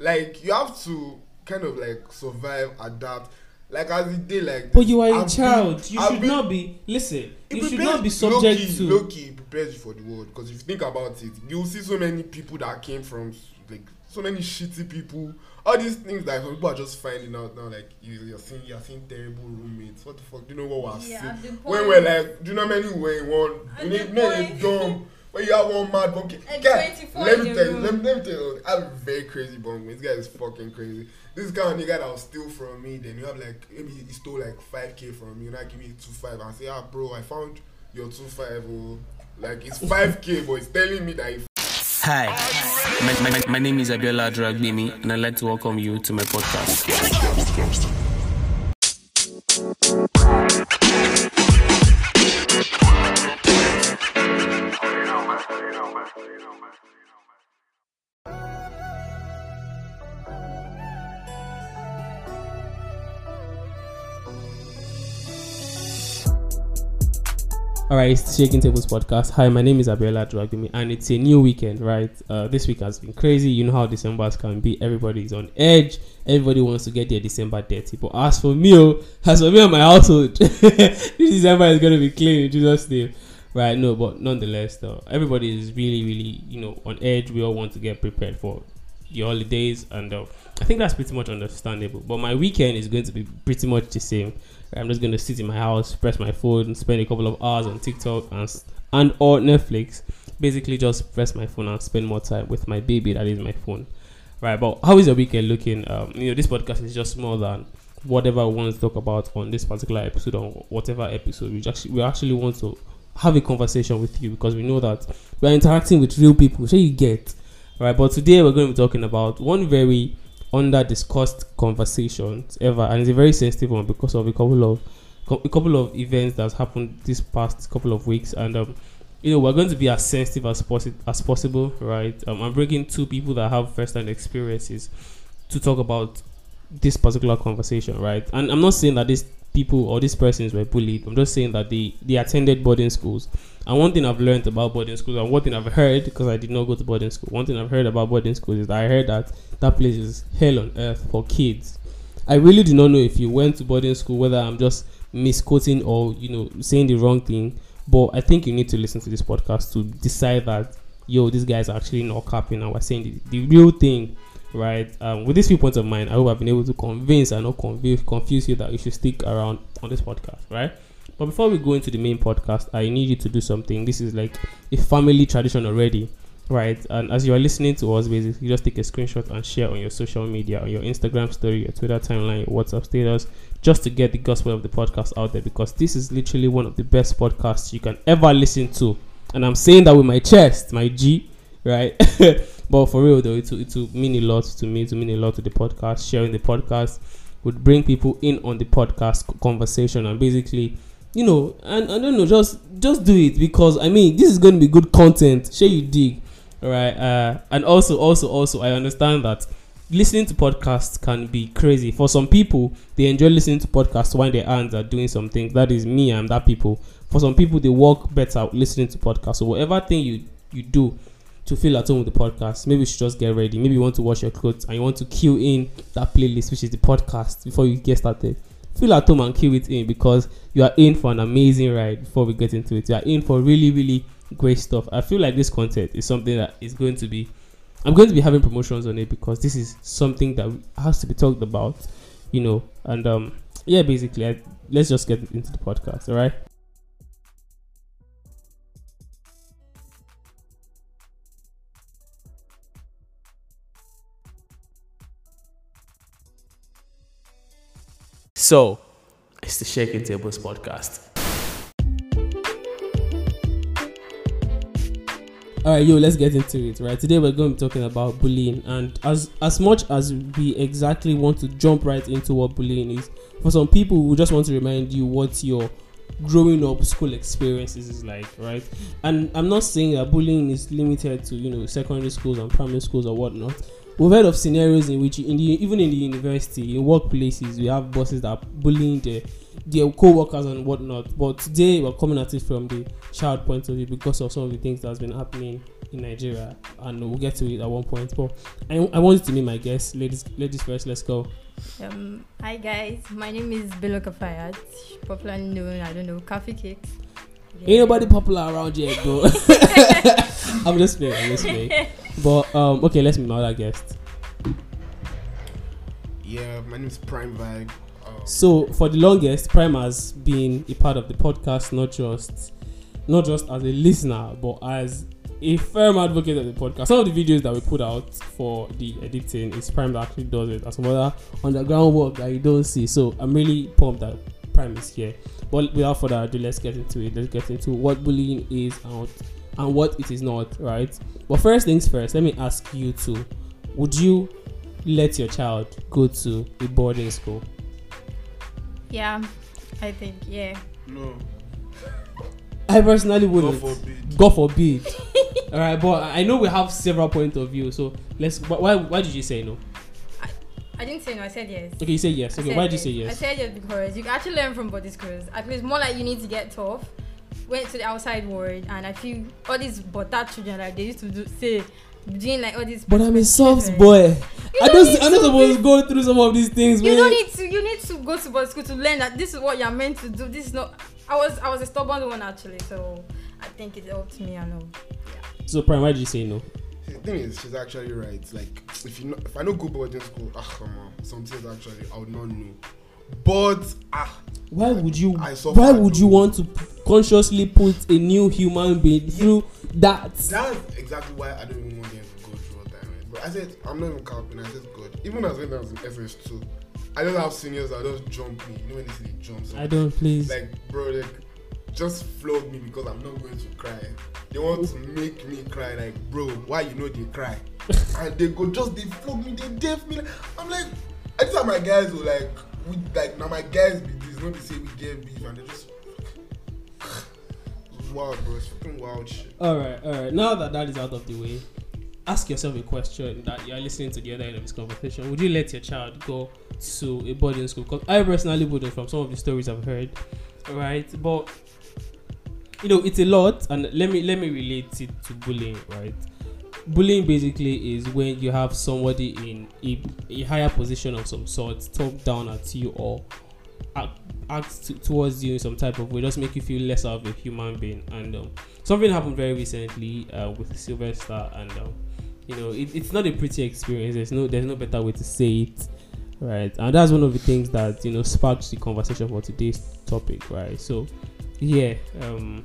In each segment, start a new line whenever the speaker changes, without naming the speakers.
like you have to kind of like survive, adapt. Like as the day, like.
But you are a
I've
child.
been-
you
I've
should
been-
not be. Listen.
it
You should
prepares-
not be subject
low-key,
to.
Low-key, it prepares you for the world. Because if you think about it, you'll see so many people that came from like so many shitty people. All these things that some people are just finding out now. Like you, you're seeing, you're seeing terrible roommates. What the fuck? Do you know what we're
Yeah,
seeing? When we're like, do you know how many were in one?
The
need no dumb. When you have one mad bunkie.
And
Guy, let me tell you, let me, let me tell you, I have a very crazy bunk. This guy is fucking crazy. This guy, of nigga that will steal from me, then you have like maybe he stole like five k from me, and I give me two five and say, ah bro, I found your two five. Oh, like it's five k, but it's telling me that he
Hi, my, my, my name is Abiola Dragbimi, and I'd like to welcome you to my podcast.
All right, it's Shaking Tables podcast. Hi, my name is Abiola Dragumi, and it's a new weekend, right? Uh, this week has been crazy. You know how December's can be. Everybody is on edge. Everybody wants to get their December dirty. But as for me, oh, as for me and my household, this December is going to be clean in Jesus' name. Right? No, but nonetheless, though, everybody is really, really, you know, on edge. We all want to get prepared for the holidays, and uh, I think that's pretty much understandable. But my weekend is going to be pretty much the same. I'm just going to sit in my house, press my phone, and spend a couple of hours on TikTok and and or Netflix. Basically, just press my phone and spend more time with my baby. That is my phone. Right, but how is your weekend looking? Um, you know, this podcast is just more than whatever we want to talk about on this particular episode or whatever episode. We actually we actually want to have a conversation with you because we know that we are interacting with real people. So you get right. But today we're going to be talking about one very under discussed conversations ever, and it's a very sensitive one because of a couple of a couple of events that's happened this past couple of weeks, and um, you know we're going to be as sensitive as as possible, right? Um, I'm bringing two people that have first-hand experiences to talk about this particular conversation, right? And I'm not saying that these people or these persons were bullied. I'm just saying that they they attended boarding schools. And one thing I've learned about boarding schools, and one thing I've heard because I did not go to boarding school, one thing I've heard about boarding schools is that I heard that that place is hell on earth for kids. I really do not know if you went to boarding school whether I'm just misquoting or you know saying the wrong thing. But I think you need to listen to this podcast to decide that yo, these guys are actually not capping and we're saying the, the real thing, right? Um, with these few points of mine, I hope I've been able to convince and not confuse confuse you that you should stick around on this podcast, right? But before we go into the main podcast, I need you to do something. This is like a family tradition already, right? And as you are listening to us, basically, just take a screenshot and share on your social media, on your Instagram story, your Twitter timeline, your WhatsApp status, just to get the gospel of the podcast out there because this is literally one of the best podcasts you can ever listen to. And I'm saying that with my chest, my G, right? but for real though, it it will mean a lot to me, to mean a lot to the podcast. Sharing the podcast would bring people in on the podcast conversation and basically, you know, and I don't know, just just do it because I mean this is going to be good content. Share you dig, all right? Uh, and also, also, also, I understand that listening to podcasts can be crazy. For some people, they enjoy listening to podcasts while their hands are doing something. That is me. I'm that people. For some people, they work better listening to podcasts. So whatever thing you you do to feel at home with the podcast, maybe you should just get ready. Maybe you want to wash your clothes and you want to cue in that playlist, which is the podcast, before you get started. Feel at home and cue it in because you are in for an amazing ride. Before we get into it, you are in for really, really great stuff. I feel like this content is something that is going to be I'm going to be having promotions on it because this is something that has to be talked about, you know. And um, yeah, basically, I, let's just get into the podcast, all right? So, it's the Shaking Tables podcast. All right, yo, let's get into it. Right, today we're going to be talking about bullying, and as as much as we exactly want to jump right into what bullying is, for some people, we just want to remind you what your growing up school experiences is like, right? And I'm not saying that bullying is limited to you know secondary schools and primary schools or whatnot. We've heard of scenarios in which, in the, even in the university, in workplaces, we have bosses that are bullying their their co-workers and whatnot. But today we're coming at it from the child point of view because of some of the things that's been happening in Nigeria, and we'll get to it at one point. But I, I want you to meet my guests, ladies. Ladies first. Let's go.
Um, hi guys, my name is Bello Kafayat, popularly known, I don't know, Coffee Cakes.
Ain't nobody popular around here, bro. I'm just playing. I'm just playing. But um, okay, let's meet my other guest.
Yeah, my name is Prime Vibe. Um,
So for the longest, Prime has been a part of the podcast, not just not just as a listener, but as a firm advocate of the podcast. Some of the videos that we put out for the editing is Prime that actually does it, and some other underground work that you don't see. So I'm really pumped that Prime is here. But without further ado, let's get into it. Let's get into what bullying is and what, and what it is not, right? But first things first, let me ask you two: Would you let your child go to a boarding school?
Yeah, I think, yeah.
no,
I personally wouldn't.
forbid.
God forbid. All right, but I know we have several points of view. So let's. wh- Why? Why did you say no?
I didn't say no, I said yes.
Okay, you say yes. Okay,
said
why did you say yes.
I said yes because you can actually learn from body schools. At least more like you need to get tough. Went to the outside world and I feel all these butter children like they used to do say doing like all these
But I'm a soft
children.
boy.
You
I
don't
don't. I'm not
to
supposed
be-
to go through some of these things.
You
man.
don't need to. You need to go to body school to learn that this is what you're meant to do. This is not. I was. I was a stubborn one actually, so I think it helped me. I know.
So, Prime, why did you say no?
The thing is, she's actually right. Like, if you know, if I know go boarding school, ah, come on, some things actually I would not know. But ah,
Why would you?
I suffer
Why would you want to p- consciously put a new human being through that?
that's exactly why I don't even want them to go through what I went. But I said I'm not even capping. I said God. Even as when I was in SS2, I don't have seniors that just jump me. You know when they say they jump.
I don't. Please.
like bro like just flog me because i'm not going to cry they want to make me cry like bro why you know they cry and they go just they flog me they deaf me i'm like i just have my guys who like we like now my guys be this not to say we get beef and they just wild bro it's fucking wild shit
All right, all right. Now that that is out of the way, ask yourself a question that you are listening to the other end of this conversation. Would you let your child go to a boarding school? Because I personally wouldn't, from some of the stories I've heard. Right, but you know it's a lot, and let me let me relate it to bullying. Right, bullying basically is when you have somebody in a, a higher position of some sort talk down at you or act, t- towards you in some type of way, just make you feel less of a human being. And um, something happened very recently uh, with Sylvester, and um, you know it, it's not a pretty experience. There's no there's no better way to say it, right? And that's one of the things that you know sparked the conversation for today's topic, right? So yeah, um,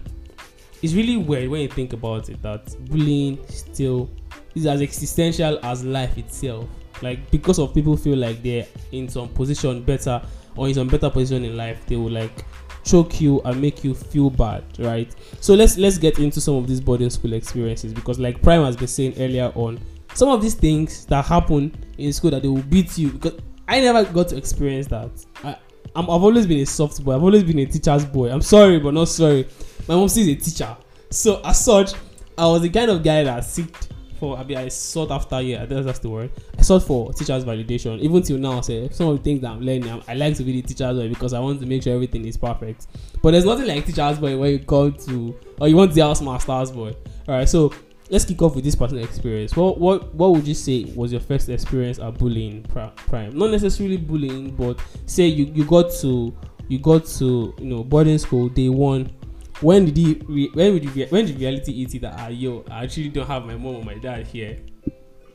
it's really weird when you think about it that bullying still is as existential as life itself. Like because of people feel like they're in some position better or in some better position in life, they will like choke you and make you feel bad, right? So let's let's get into some of these boarding school experiences because like Prime has been saying earlier on, some of these things that happen in school that they will beat you because I never got to experience that. I I'm, I've always been a soft boy. I've always been a teacher's boy. I'm sorry, but not sorry. My mom is a teacher, so as such, I was the kind of guy that seeked for. I mean, I sought after. Yeah, that's the word. I sought for teachers' validation. Even till now, say some of the things that I'm learning, I'm, I like to be the teacher's boy because I want to make sure everything is perfect. But there's nothing like teacher's boy when you come to or you want the house master's boy. All right, so let's kick off with this personal experience. What what what would you say was your first experience at bullying prime? Not necessarily bullying, but say you, you got to you got to you know boarding school day one. When did he when did you, when did reality hit you that ah yo I actually don't have my mom or my dad here?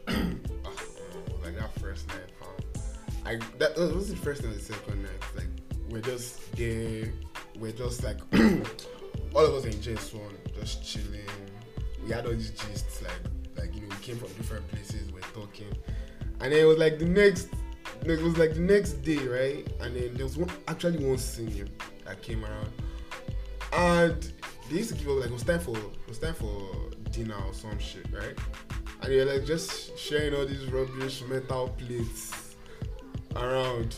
Ah, like that first night huh? I that, that was the first and the second night. Like we're just there. We're just like all of us in JS one just chilling. We had all these gists like like you know we came from different places we're talking. And then it was like the next it was like the next day right? And then there was one actually one senior that came around and they used to give up like it was time for it was time for dinner or some shit right and you're like just sharing all these rubbish metal plates around.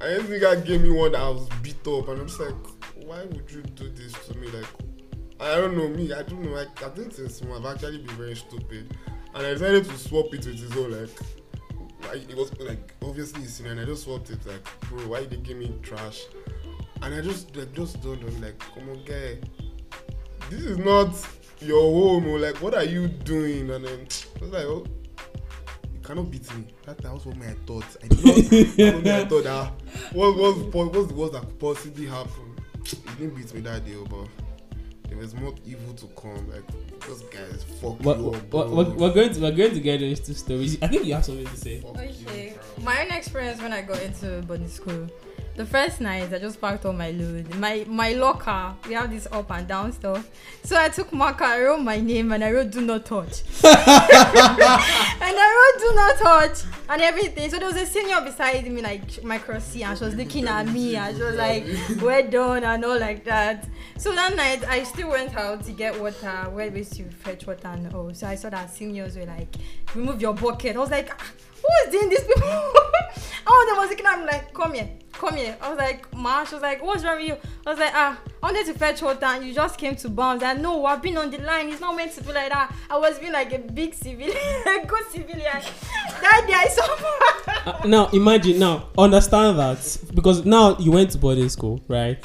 And this nigga gave me one that I was beat up, and I'm just like, why would you do this to me? Like, I don't know me. I don't know. I, I think since I've actually been very stupid, and I decided to swap it with his own. Like, I, it was like obviously senior, and I just swapped it. Like, bro, why they give me trash? And I just like just don't know. Like, come on, guy. this is not your home. Or like, what are you doing? And then I was like, oh, you cannot beat me. That, that was what my thought. I did not. that I thought that what was what was the worst that could possibly happen. He didn't beat me that day, oh, but there was more evil to come. Like those guys, fuck
What,
you
what,
up,
what, we're going to we're going to get into stories. I think you have something to say.
Fuck you,
Okay.
bro.
My own experience when I got into boarding school. The first night I just packed all my load. My my locker, we have this up and down stuff. So I took marker, I wrote my name and I wrote do not touch. and I wrote do not touch and everything. So there was a senior beside me, like my crossy, and she was looking at me and she was like, We're done and all like that. So that night I still went out to get water, where we used to fetch water and all. So I saw that seniors were like, Remove your bucket. I was like, "Ah, who is doing this people? All of them was looking at me like, come here, come here. I was like, Ma, she was like, what's wrong with you? I was like, ah, I wanted to fetch water and you just came to bounce. And no, I've been on the line. It's not meant to be like that. I was being like a big civilian, a good civilian. that day I saw
Uh, now imagine now understand that because now you went to boarding school right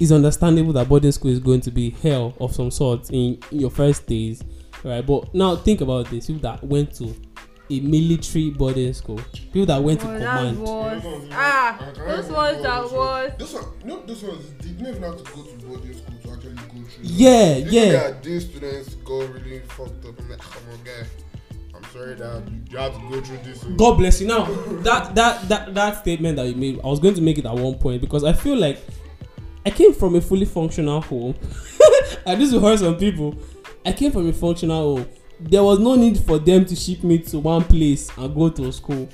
it's understandable that boarding school is going to be hell of some sort in, in your first days right but now think about this people that went to a military boarding school people that went to
Oh, that
command
was
Those ones,
ah,
I
those ones that
this
was.
This one, no, this one didn't even have to go to boarding school to actually go through.
Yeah,
You know
yeah.
these students go really fucked up. I'm like, come on, guy. I'm sorry that you have to go through this. oh.
god bless you now that that that that statement that you made i was going to make it at one point because i feel like i came from a fully functional home and this will hurt some people i came from a functional home there was no need for them to ship me to one place and go to school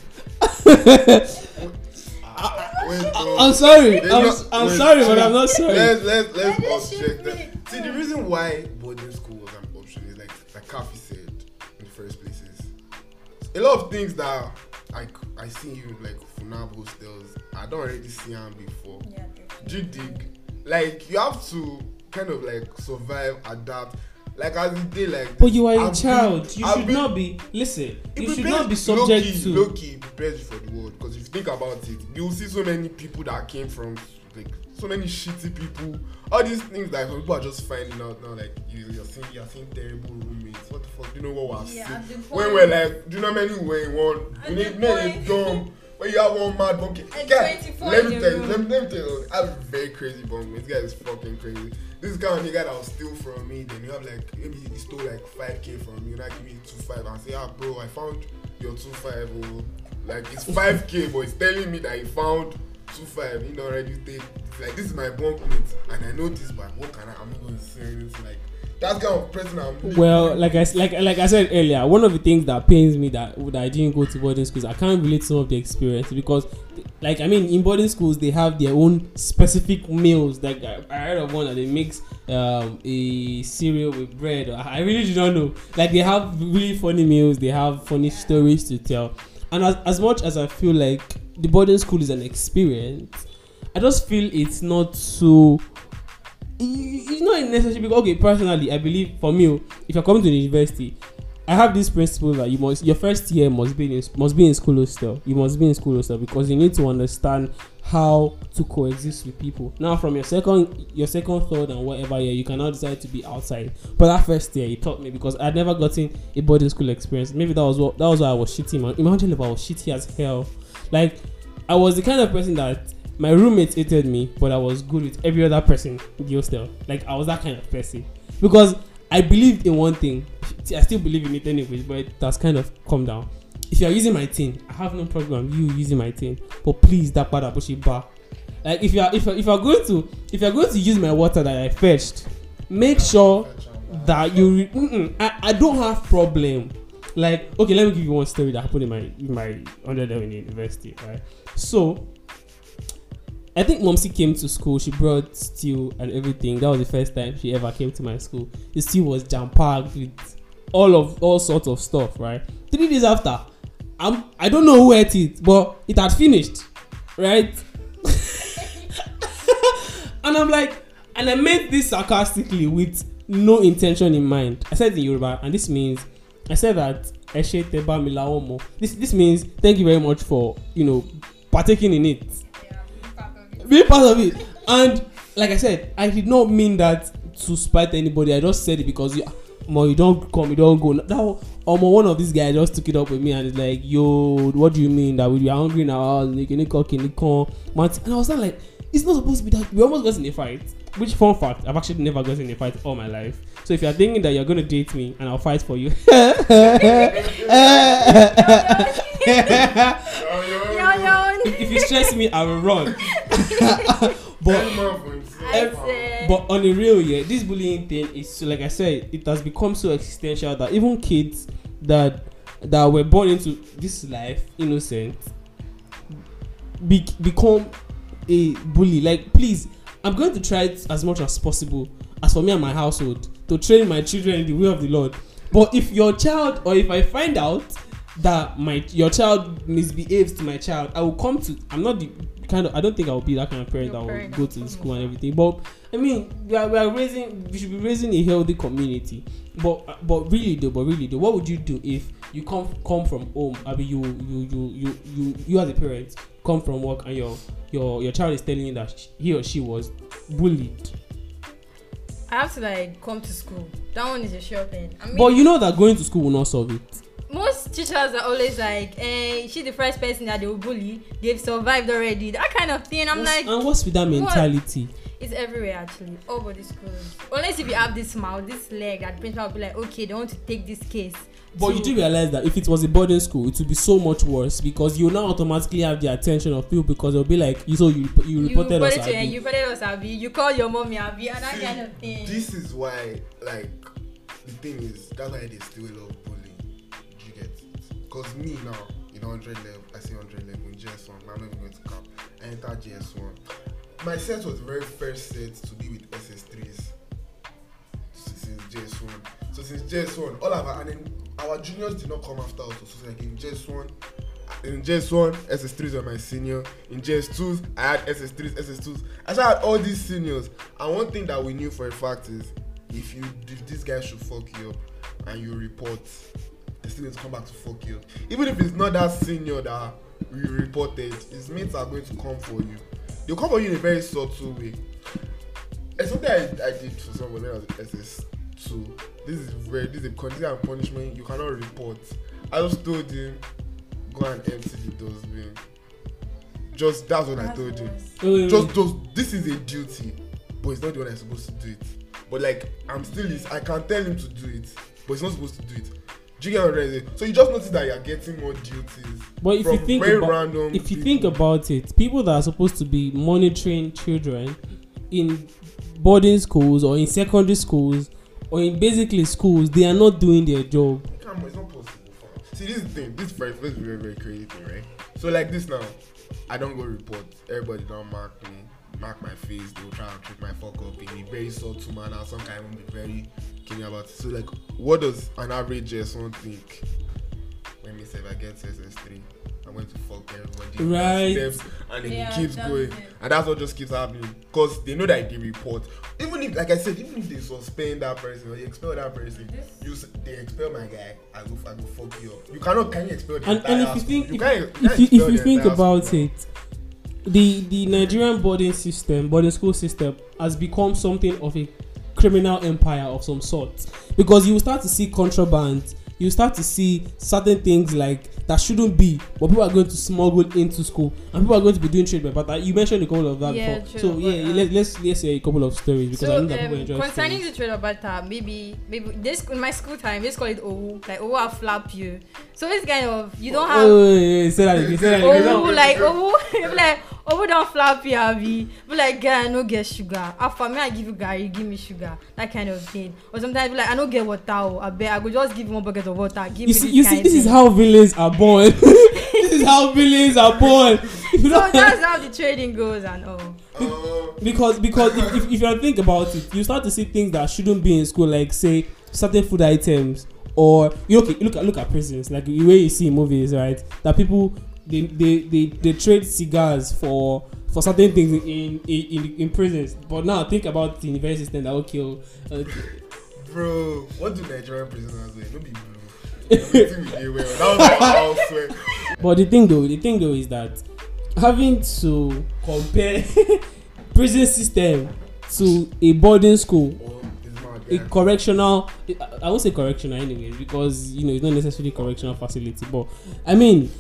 Wait, oh.
i'm sorry i'm,
not-
i'm
wait,
sorry but i'm not sorry
Let's let's let's
Let
object that. See, the reason why boarding school was an option is like like Kafi said in the first place is a lot of things that i see you like FUNAAB hostels. I don't already see them before. Do you dig? Like you have to kind of like survive, adapt. Like as a day like.
but you are a
I've
child.
Been-
you
I've
should
been-
not be listen you should not be subject
low-key,
to
low-key, it prepares you for the world because if you think about it you will see so many people that came from like so many shitty people. All these things that some people are just finding out now like you, you're seeing you're seeing terrible roommates. What the fuck? Do you know what we're
Yeah,
seeing? when we're like do you know how many were in one? We need men dumb when you have one mad bunkie guy
24
let me tell you let me, let me tell you I have a very crazy bunk this guy is fucking crazy this kind of nigga that will steal from me then you have like maybe he stole like 5k from me I give me 2.5 and say ah bro I found your 2.5 oh like it's 5k but it's telling me that he found 2.5 you know already take like this is my bunk and I know this but what can I I'm not gonna say anything like that's kind of person I'm
well like i like like i said earlier one of the things that pains me that that i didn't go to boarding schools i can't relate some of the experience because like i mean in boarding schools they have their own specific meals. Like i, I heard of one that they mix um a cereal with bread. I really do not know. Like they have really funny meals. They have funny stories to tell. And as, as much as i feel like the boarding school is an experience i just feel it's not so it's not necessary because okay personally i believe for me oh, if you're coming to the university i have this principle that you must your first year must be in must be in school hostel. You must be in school hostel because you need to understand how to coexist with people. Now from your second your second third and whatever year you can now decide to be outside. But that first year it taught me because i'd never gotten a boarding school experience. Maybe that was what that was why i was shitty man. Imagine if i was shitty as hell. Like i was the kind of person that my roommates hated me, but I was good with every other person in the hostel. Like I was that kind of person because I believed in one thing. I still believe in it anyway, but that's kind of come down. If you are using my thing, I have no problem you using my thing, but please that part push it back. Like if you are if if you are going to if you are going to use my water that I fetched, make sure that you re- I, I don't have problem like okay let me give you one story that happened in my in my under in university right so I think Momsi came to school. She brought stew and everything. That was the first time she ever came to my school. The stew was jam packed with all of all sorts of stuff. Right. Three days after, I'm I don't know who ate it, but it had finished. Right. and I'm like, and I made this sarcastically with no intention in mind. I said in Yoruba, and this means I said that. This this means thank you very much for you know partaking in it
Yeah, part of it.
being part of it and like i said i did not mean that to spite anybody. I just said it because you, Mo, you don't come, you don't go. Now, um, one of these guys just took it up with me and it's like, yo, what do you mean that we are hungry in our house? Like, you need cook, you need corn, man. And I was like, it's not supposed to be that. We almost got in a fight. Which fun fact, I've actually never gotten in a fight all my life. So if you're thinking that you're gonna date me and I'll fight for you, If you stress me, I will run. But but on the real, yeah, this bullying thing is so, like I said, it has become so existential that even kids that that were born into this life innocent be, become a bully. Like, please, I'm going to try it as much as possible, as for me and my household, to train my children in the way of the Lord. But if your child, or if I find out that my your child misbehaves to my child, I will come to. I'm not the kind of. I don't think I will be that kind of parent
Your
that will go to
will
school and everything. But I mean, we are, we are raising. We should be raising a healthy community. But but really though, but really though, what would you do if you come come from home? I mean, you you you you you you as a parent come from work and your your your child is telling you that he or she was bullied.
I have to like come to school. That one is a sure thing. I mean,
But you know that going to school will not solve it.
Most teachers are always like, "Eh, she's the first person that they will bully. They've survived already." That kind of thing. I'm
What's-
like,
and what's with that mentality?
it's everywhere actually. All body schools. Unless if you have this mouth, this leg, that principal will be like, "Okay, they want to take this case."
But
to-
you do realize that if it was a boarding school, it would be so much worse because you now automatically have the attention of people because they'll be like, you so you you
you
reported us.
reported to
Abi."
you reported us Abi. You call your mommy Abi and that
See,
kind of thing.
This is why, like, the thing is, that's why they still a Because me now, in 100 level, I say 100 level in JS1, I'm not even going to count. I entered JS1. My set was the very first set to be with SS3s since JS1. So since JS1, all of our, and then our juniors did not come after us. So like in JS1, in JS1, SS3s were my senior. In JS2s, I had SS3s, SS2s. I had all these seniors. And one thing that we knew for a fact is if you if this guy should fuck you up and you report, they're still going to come back to fuck you. Even if it's not that senior that you reported, his mates are going to come for you. They'll come for you in a very subtle way. It's something I, I did for someone when I was in SS2. This is very this is a condition and punishment you cannot report. I just told him go and empty the dustbin. Just that's what I
That's
told him.
worse.
Wait, wait,
Just this is a duty, but it's not the one I'm supposed to do it. But like I'm still his, I can tell him to do it, but he's not supposed to do it. Do you get what I'm saying? So you just notice that you're getting more duties.
But if you think
very
about
random
if you
people.
think about it, people that are supposed to be monitoring children in boarding schools or in secondary schools or in basically schools, they are not doing their job.
Come it's not possible. See, this thing. This is very, is very, very crazy thing, right? So like this now, I don't go report. Everybody don't mark me, mark my face. They will try and trick my fuck up in a very subtle manner. Some kind will be very keen about it. So like, what does an average JS1 think? When me say if I get SS3, I'm going to fuck everybody.
Right.
Steps, and then
Yeah,
it keeps going,
it.
and that's what just keeps happening. Cause they know that they report. Even if, like I said, even if they suspend that person or they expel that person,
This-
you s- they expel my guy, I go I go fuck you up. You cannot can you expel the
And,
entire
and if you think
you
if,
can't,
if
can't
you, if you think about
school.
it, the the Nigerian boarding system, boarding school system, has become something of a criminal empire of some sort because you will start to see contraband. You start to see certain things like that shouldn't be, but people are going to smuggle into school, and people are going to be doing trade by barter. You mentioned a couple of that
Yeah,
before, so yeah, let, let's let's hear a couple of stories because I know that people
um,
enjoy
concerning
stories.
the trade about that, maybe maybe this in my school time, they just call it oh like owu will flap you. So it's kind of you don't have
Oh, yeah, yeah, say that again, say that again. No.
like be like owu don flap you abi, be like girl I no get sugar. After me I give you garri, give me sugar, that kind of thing. Or sometimes be like I no get water o, abeg I go just give you one bucket of water, give
You
me
see,
this
you see, this is how villains are born. this is how villains are born. You
So that's how the trading goes and all.
Uh,
because because if, if, if you think about it, you start to see things that shouldn't be in school, like say certain food items, or you look look at look at prisons, like the way you see in movies, right? That people they they they, they trade cigars for for certain things in in, in in prisons. But now think about the university system that will kill. Okay.
bro, what do Nigerian prisoners do? No be blue. Everything we dey. That was my house.
But the thing though, the thing though is that having to compare prison system to a boarding school oh,
Or
a correctional. I- won't say correctional anyway because you know it's not necessarily correctional facility, but I mean.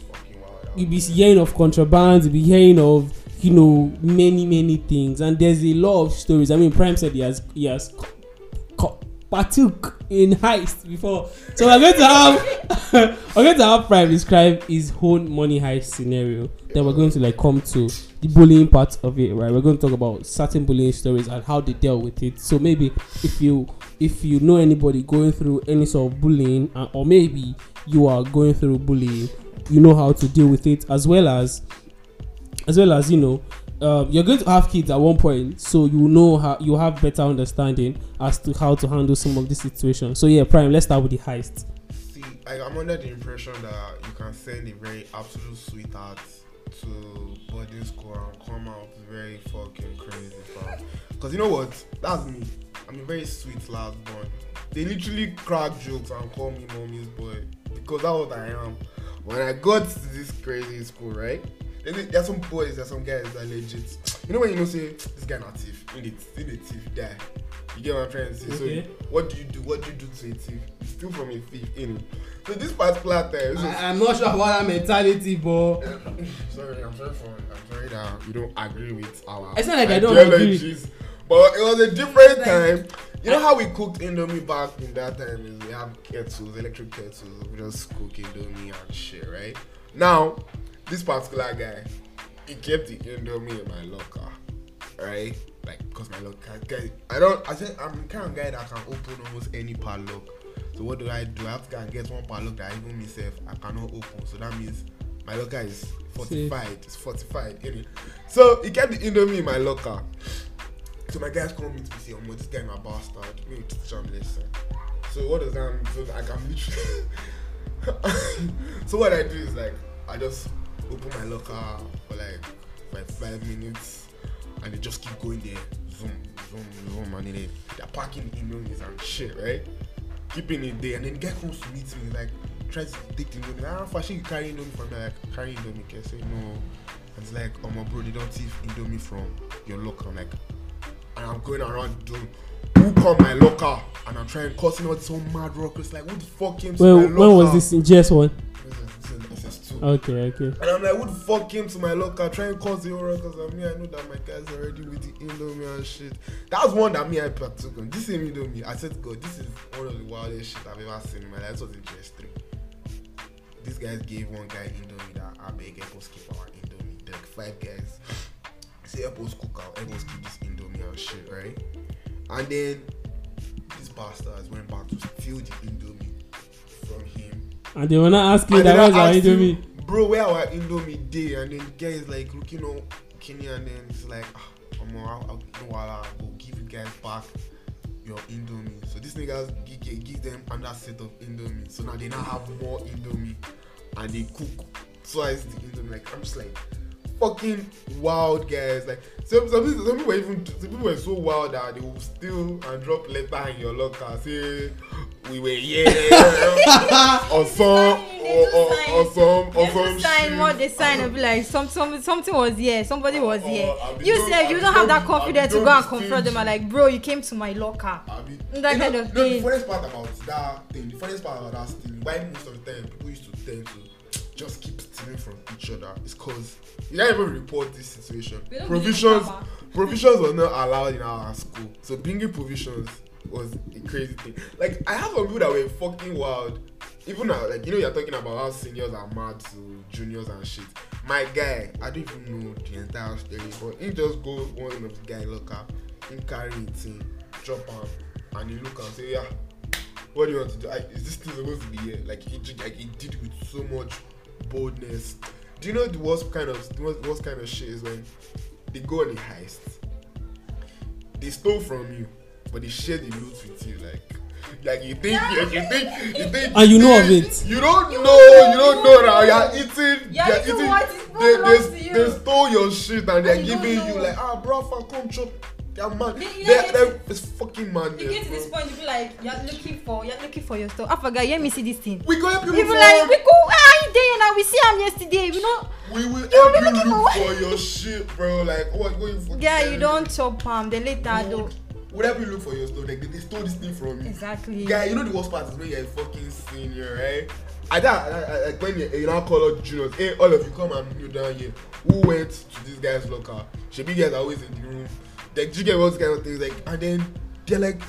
You'll be hearing of contraband, you'll be hearing of you know many many things, and there's a lot of stories. I mean, Prime said he has he has partook in heist before, so we're going to have we're going to have Prime describe his own money heist scenario. Then we're going to like come to the bullying part of it, right? We're going to talk about certain bullying stories and how they dealt with it. So maybe if you if you know anybody going through any sort of bullying, uh, or maybe you are going through bullying, you know how to deal with it, as well as as well as you know um, you're going to have kids at one point so you know how you have better understanding as to how to handle some of these situations so yeah prime let's start with the heist
See, I, I'm under the impression that you can send a very absolute sweetheart to boarding school and come out very fucking crazy. Cause you know what? That's me. I'm a very sweet lad boy. They literally crack jokes and call me mommy's boy because that's what I am. When I got to this crazy school, right? There are some boys, there are some guys that are legit. You know when you know say this guy not thief, in the in the thief die. You get what I'm trying to say?
Okay.
So what do you do? What do you do to a thief? You steal from a thief, in. So this particular time, this was-
i'm not sure about that mentality but
sorry, I'm sorry for I'm sorry that you don't agree with our
It's not like I don't agree.
But it was a different time. You know how we cooked Indomie back in that time is we have kettles, electric kettles, we just cook Indomie and shit, right? Now, this particular guy, he kept the Indomie in my locker, right? Like, cause my locker, guy, I don't, I think I'm the kind of guy that can open almost any padlock. So what do I do? I have to go and get one padlock that even myself I cannot open. So that means my locker is fortified. It's fortified. innit? So he kept the Indomie in my locker. So my guys meet me say, "Oh, this guy my bastard. Maybe teach him lesson." So what does that mean? So like I'm literally. so what I do is like I just open my locker for like like five minutes, and they just keep going there, zoom, zoom, zoom, and then they, they're packing indomies and shit, right? Keeping it there, and then the guy comes to meet me like tries to take the indomie. Ah, fashion you carry indomie from me? Like carry indomie? I say no? And it's like, oh my bro, they don't thief indomie from your locker. I'm like, and I'm going around doing who come my locker and I'm trying cussing out some mad rockers like who the fuck came to
Well,
my
when was this in GS1?
This is- this is SS2.
Okay, okay.
And I'm like, who the fuck came to my locker trying to cause the? Cause I mean, I know that my guys already with the Indomie and shit. That was one that me I partook on. This same Indomie, I said, God, this is one of the wildest shit I've ever seen in my life. This was in GS3. These guys gave one guy Indomie that I beg keep our Indomie. Like five guys. Say help us cook out, help us keep this Indomie and shit, right? And then these bastards went back to steal the Indomie from him.
And they were not asking
And
that was our
asked him,
Indomie.
Bro, where our Indomie day? And then the guy is like looking on Kenny and then he's like, ah, I'm I'll, I'll, know I'll go give you guys back your Indomie. So these niggas give, give, give them another set of Indomie. So now they now have more Indomie and they cook twice the Indomie. Like I'm just like fucking wild guys. Like some some people, some people were even some people were so wild that they will steal and drop letter in your locker. Say we were yeah or some or, or, or some or some
sign what they sign and be like some, some something was here, somebody was
Or-
here. You said you don't have that confidence to go and confront them and like, bro, you came to my locker. That kind of
no,
thing.
The funniest part about that thing, the funniest part about that stealing, why most of the time people used to tend to just keep stealing from each other is because you don't even report this situation. Provisions, provisions were not allowed in our school, so bringing provisions was a crazy thing. Like I have some people that were fucking wild. Even now, like you know, you're talking about how seniors are mad to juniors and shit. My guy, I don't even know the entire story, but he just go one of the guy locker, he carry it in, drop him, and he look and say, yeah, what do you want to do? I, is this thing supposed to be here? Like he like he did with so much boldness. Do you know the worst kind of the worst, worst kind of shit is when they go on a heist, they stole from you, but they share the loot with you, like. Like you think, you, you think, you think,
And you know of it.
You don't know, you don't know now. You're eating,
You're
you're
eating
eating.
what is not
They, they,
you.
they stole your shit and they're
you
giving you like, ah, bro, come chop. They're mad.
You- you
They're, they're, it's fucking madness.
You get to this point, you be like, you're looking for, you're looking for your stuff. I forgot, let me see this thing.
We go help you
You be like, we go, ah, you there now? We see him yesterday. We know,
We will
You
help
be
you look
for
for your shit, bro. Like, what going for?
yeah, you don't chop palm. Then later, though,
help you look for your stuff. Like they, they stole this thing from you.
Exactly.
Guy, you know the worst part is when you're a fucking senior, right? I that I, I, like when you you now call out juniors, hey, all of you come and kneel down here. Who went to this guy's locker? Should be guys are always in the room. Like you get all kind of things, like and then they're like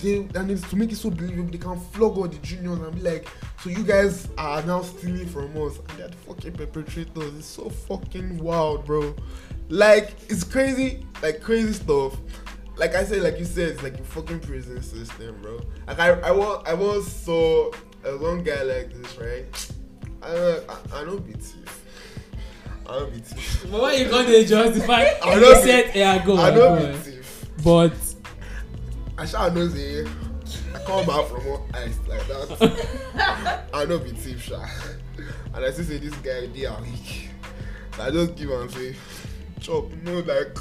they and it's to make it so believable, they can flog all the juniors and be like, so you guys are now stealing from us and they're the fucking perpetrators. It's so fucking wild, bro. Like it's crazy, like crazy stuff. Like I said, like you said, it's like a fucking prison system, bro. Like I, I was, I was so a one guy like this, right? I, I, I be thief. I don't be thief.
But why you gonna justify?
I
You
know-
said yeah go.
I don't be thief.
But
I shall know say I come back from one ice like that. I know be thief, sha. And I still say this guy they are weak. I just give and say, chop, no like,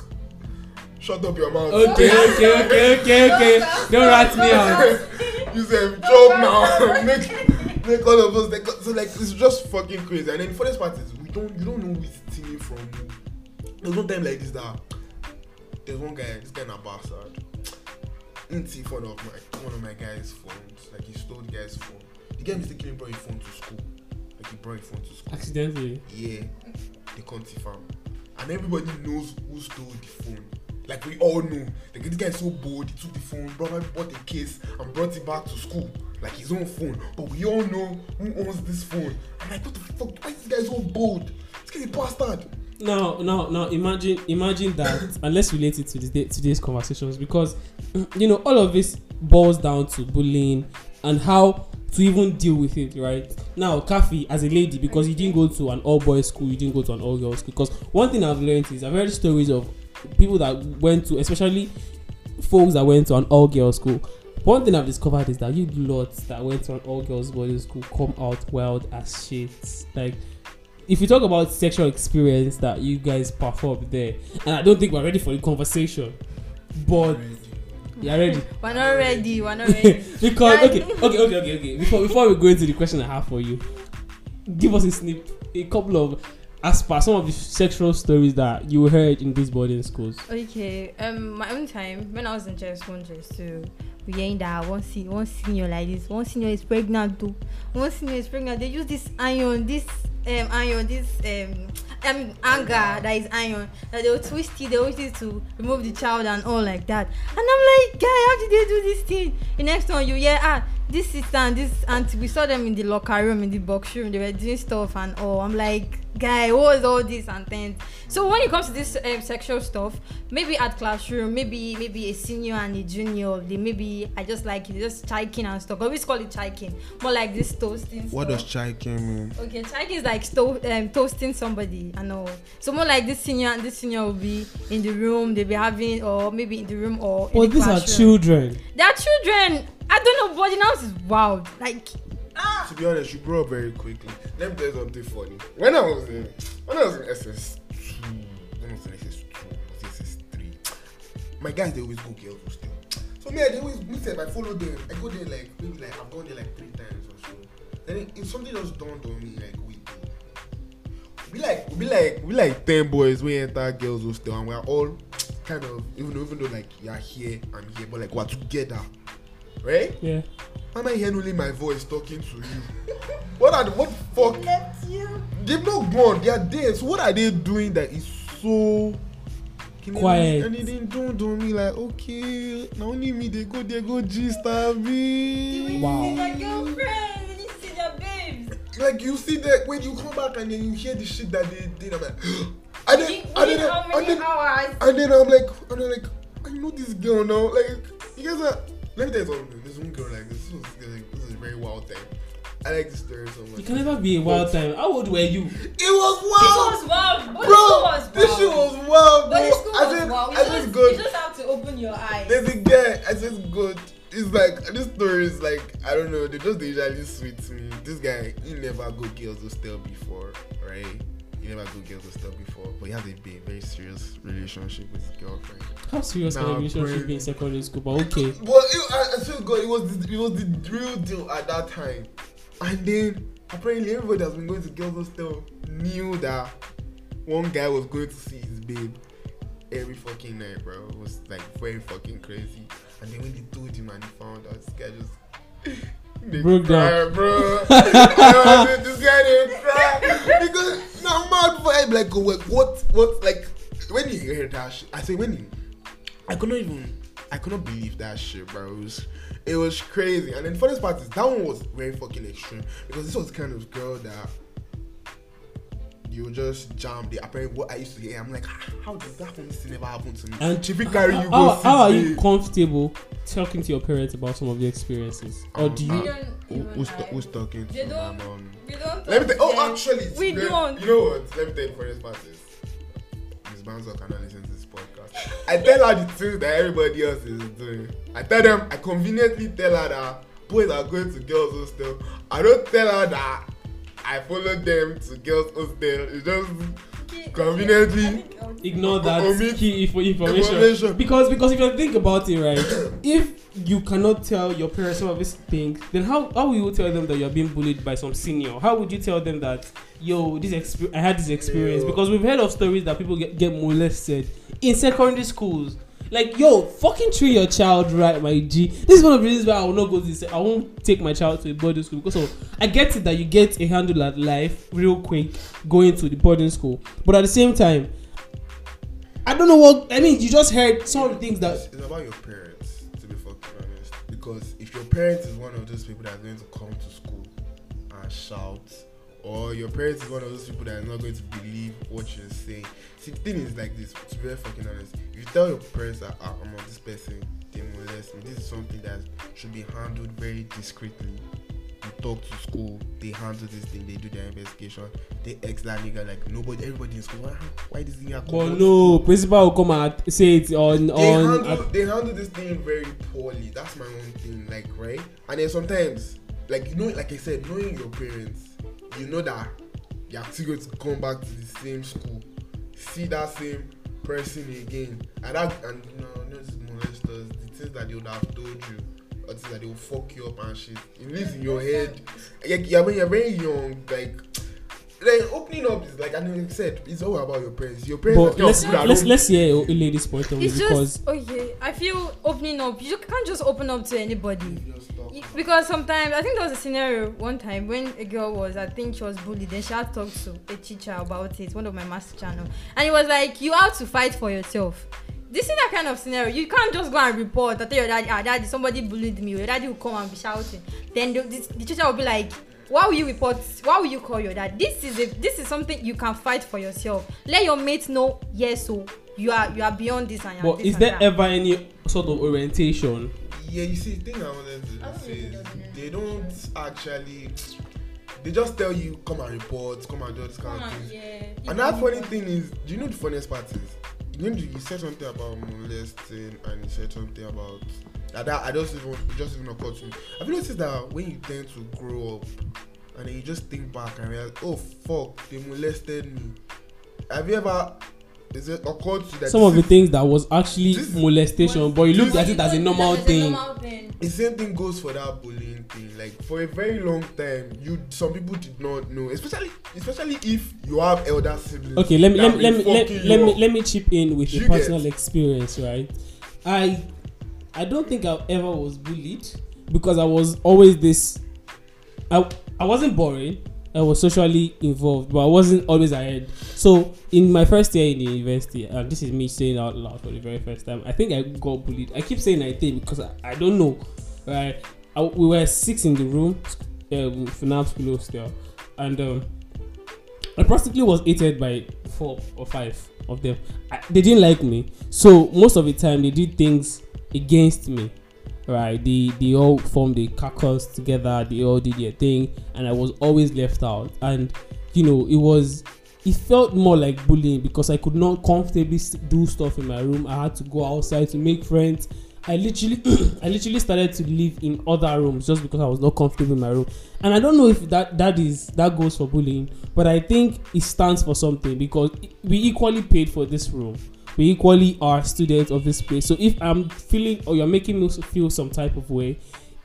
shut up your mouth.
okay, okay, okay, okay, okay. Don't rat me out.
you say chop now. make make all of us like so like it's just fucking crazy. And then the funniest part is don't you don't know who is stealing from you. There's one time like this that there's one guy, this guy na bastard. Didn't see found of my one of my guy's phones. Like he stole the guy's phone. The guy mistakenly brought his phone to school. Like he brought his phone to school.
Accidentally.
Yeah. They can't farm. And everybody knows who stole the phone. Like we all know. Like this guy is so bold, he took the phone, brought, bought a case, and brought it back to school. Like his own phone. But we all know who owns this phone. I'm like, what the fuck? Why is this guy so bold? This guy is a bastard.
Now, now, now, imagine, imagine that, and let's relate it to day, today's conversations because, you know, all of this boils down to bullying and how to even deal with it, right? Now, Kafi, as a lady, because you didn't go to an all boys school, you didn't go to an all girls school. Because one thing I've learned is I've heard stories of people that went to, especially folks that went to an all girls school. One thing I've discovered is that you lots that went to an all girls boarding school come out wild as shit. Like, if you talk about sexual experience that you guys performed there, and I don't think we're ready for the conversation, but you're ready.
We're not ready. We're not ready.
because okay, okay, okay, okay, okay. Before before we go into the question I have for you, give us a snip, a couple of as per some of the sexual stories that you heard in these boarding schools.
Okay, um, my own time when I was in JS one, JS two, we ain't that one se- one senior like this. One senior is pregnant too. One senior is pregnant. They use this iron, this um iron, this um mean anger that is iron that they will twist it. They will use to remove the child and all like that. And I'm like, guy, how did they do this thing? The next one you hear ah this sister and this auntie we saw them in the locker room in the box room they were doing stuff and all i'm like guy what was all this and things so when it comes to this um, sexual stuff maybe at classroom maybe maybe a senior and a junior they maybe i just like it just chiking and stuff I always call it chiking more like this toasting
What
stuff.
does chiking mean?
Okay, chiking is like sto- um, toasting somebody. I know. So more like this senior and this senior will be in the room. They'll be having, or maybe in the room or. in
But
the
these are children.
They are children. I don't know. Body now is wild. Like ah.
To be honest, you grow up very quickly. Let me tell you something funny. When I was in when I was in SS two, when I was in SS two, SS three, my guys they always go girls hostel. So me, I they always me say if I follow them, I go there like maybe like I've gone there like three times or so. Then if something just dawned on me like wait. We like we like we like ten boys we enter girls hostel and we're all kind of even though even though like you're here I'm here but like we're together. Right?
Yeah.
Why am I hearing only my voice talking to you? What are the what fuck?
You.
They've not gone. They are there. So what are they doing that is so Can they-
Quiet.
And they didn't don't do me like okay. Now only me they go they go gist me.
Wow.
See their girlfriend. You see their babes.
Like you see that when you come back and then you hear the shit that they did. I'm like, and then,
Within
and then,
how
and
many
then,
hours?
and then I'm like, and I'm like, I know this girl now. Like, you guys are. Let me tell you something. This one girl like this was like, this is a very wild thing. I like this story so much.
You can never be a wild time. How old were you?
It was
This
wild,
was wild. Body
bro.
school was
This shit was wild, bro.
Body school
I
was
said,
wild. You
I
just,
just good.
you just have to open your eyes.
There's a guy. I said good. It's like this story is like I don't know. They just usually sweet to me. This guy, he never go girls hostel before, right? He never go to girls hostel before, but he has a big, very serious relationship with his girlfriend.
How serious can
Nah,
a relationship be in secondary school? But okay.
But it, I, I swear God, it was the, it was the real deal at that time. And then apparently everybody that's been going to girls hostel knew that one guy was going to see his babe. every fucking night, bro. It was like very fucking crazy. And then when they told him and he found out, this guy just
Broke
cry,
down.
bro. I was with this guy they cry because now mad vibe like what what what like when you hear that shit, I say when he, I couldn't even I couldn't believe that shit, bro. It was it was crazy. And then the funniest part is that one was very fucking extreme because this was the kind of girl that you just jam the apparently what I used to hear. I'm like, "Ah, how does that one thing never happen to me?
And
she fit carry you go
how, how are you comfortable talking to your parents about some of your experiences or do
Um,
you
We don't
Who, who's,
hide.
who's talking to
They
my
don't-
mom?
We don't.
Let me
talk
tell. Oh, actually,
we
very-
don't.
You know what? Let me tell you the funniest part is Miss Banzo cannot listen to this podcast. I tell her the things that everybody else is doing. I tell them. I conveniently tell her that boys are going to girls' hostel. I don't tell her that I follow them to girls' hostel. It's just
Okay,
conveniently-
ignore that key info information.
information.
because because if you think about it right if you cannot tell your parents some of these things then how how will you tell them that you're being bullied by some senior how would you tell them that yo this exp- i had this experience
Yeah.
because we've heard of stories that people get, get molested in secondary schools like yo fucking treat your child right my g this is one of the reasons why i will not go to this i won't take my child to a boarding school because of i get it that you get a handle at life real quick going to the boarding school but at the same time I don't know what I mean. You just heard some of the things that
it's about your parents, to be fucking honest. Because if your parents is one of those people that's going to come to school and shout, or your parents is one of those people that are not going to believe what you're saying. See, the thing is like this. To be very fucking honest, if you tell your parents that ah, I'm on this person, they molest me. This is something that should be handled very discreetly. You talk to school, they handle this thing, they do their investigation. They ex that nigga like nobody, everybody in school. Why, why this nigga?
but
Oh
no principal will come and say it on
they
on.
handle, they handle this thing very poorly. That's my own thing, like right. And then sometimes, like you know, like I said, knowing your parents, you know that you're still going to come back to the same school, see that same person again, and that and you know, those molesters, the things that they would have told you, or things that they will fuck you up and shit. It lives in your head. Like yeah, when you're very young, like. Like opening up is like I know you said, it's all about your parents. Your parents.
but
are
let's let's
home.
let's hear a, a lady's point of view
It's
because
just okay. I feel opening up. You can't just open up to anybody. Because sometimes I think there was a scenario one time when a girl was I think she was bullied then she had to talk to a teacher about it one of my master channel and it was like you have to fight for yourself. This is that kind of scenario. You can't just go and report or tell your daddy, ah, daddy, somebody bullied me. Your daddy will come and be shouting. Then the, the, the teacher will be like, why will you report? Why will you call your dad? This is a, this is something you can fight for yourself. Let your mates know. Yes, so you are you are beyond this and you are
but
this
is there
that.
ever any sort of orientation
Yeah, you see, the thing I wanted to say is they don't actually. They just tell you come and report, come and do this kind
Come
of
on,
things.
yeah.
And that funny thing is, do you know the funniest part is? You know, you said something about molesting, and you said something about that. that I just even it just even occurred to me. Have you noticed that when you tend to grow up, and then you just think back and realize, oh fuck, they molested me. Have you ever? Is it occurred to you that
some of the things that was actually
this-
molestation but you looked at it as a normal thing
The same thing goes for that bullying thing. Like for a very long time, you some people did not know, especially especially if you have elder siblings.
okay let me let me let me let, let me let me chip in with
You
a personal
get-
experience right i i don't think i ever was bullied because i was always this i i wasn't boring. I was socially involved but i wasn't always ahead. So in my first year in the university and this is me saying out loud for the very first time i think i got bullied. I keep saying i think because i, I don't know. Right I, we were six in the room um FUNAAB school hostel and um I practically was hated by four or five of them. I, they didn't like me, so most of the time they did things against me. Right? They they all formed a caucus together. They all did their thing, and I was always left out. And you know, it was it felt more like bullying because I could not comfortably do stuff in my room. I had to go outside to make friends. I literally, I literally started to live in other rooms just because I was not comfortable in my room. And I don't know if that that is that goes for bullying, but I think it stands for something because we equally paid for this room. We equally are students of this place. So if I'm feeling or you're making me feel some type of way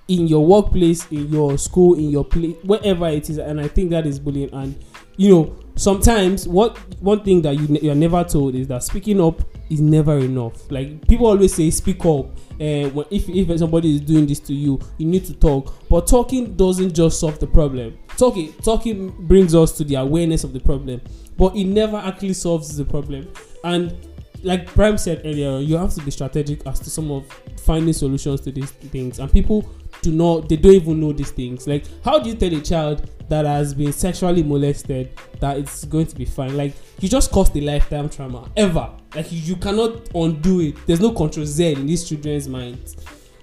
in your workplace, in your school, in your place, wherever it is, and I think that is bullying. And you know, sometimes what one thing that you you're never told is that speaking up is never enough. Like people always say, speak up. Uh, if if somebody is doing this to you, you need to talk. But talking doesn't just solve the problem. Talking talking brings us to the awareness of the problem, but it never actually solves the problem. And like Prime said earlier, you have to be strategic as to some of finding solutions to these things. And people do not, they don't even know these things. Like, how do you tell a child that has been sexually molested that it's going to be fine? Like, you just caused a lifetime trauma ever. Like, you, you cannot undo it. There's no control Z in these children's minds,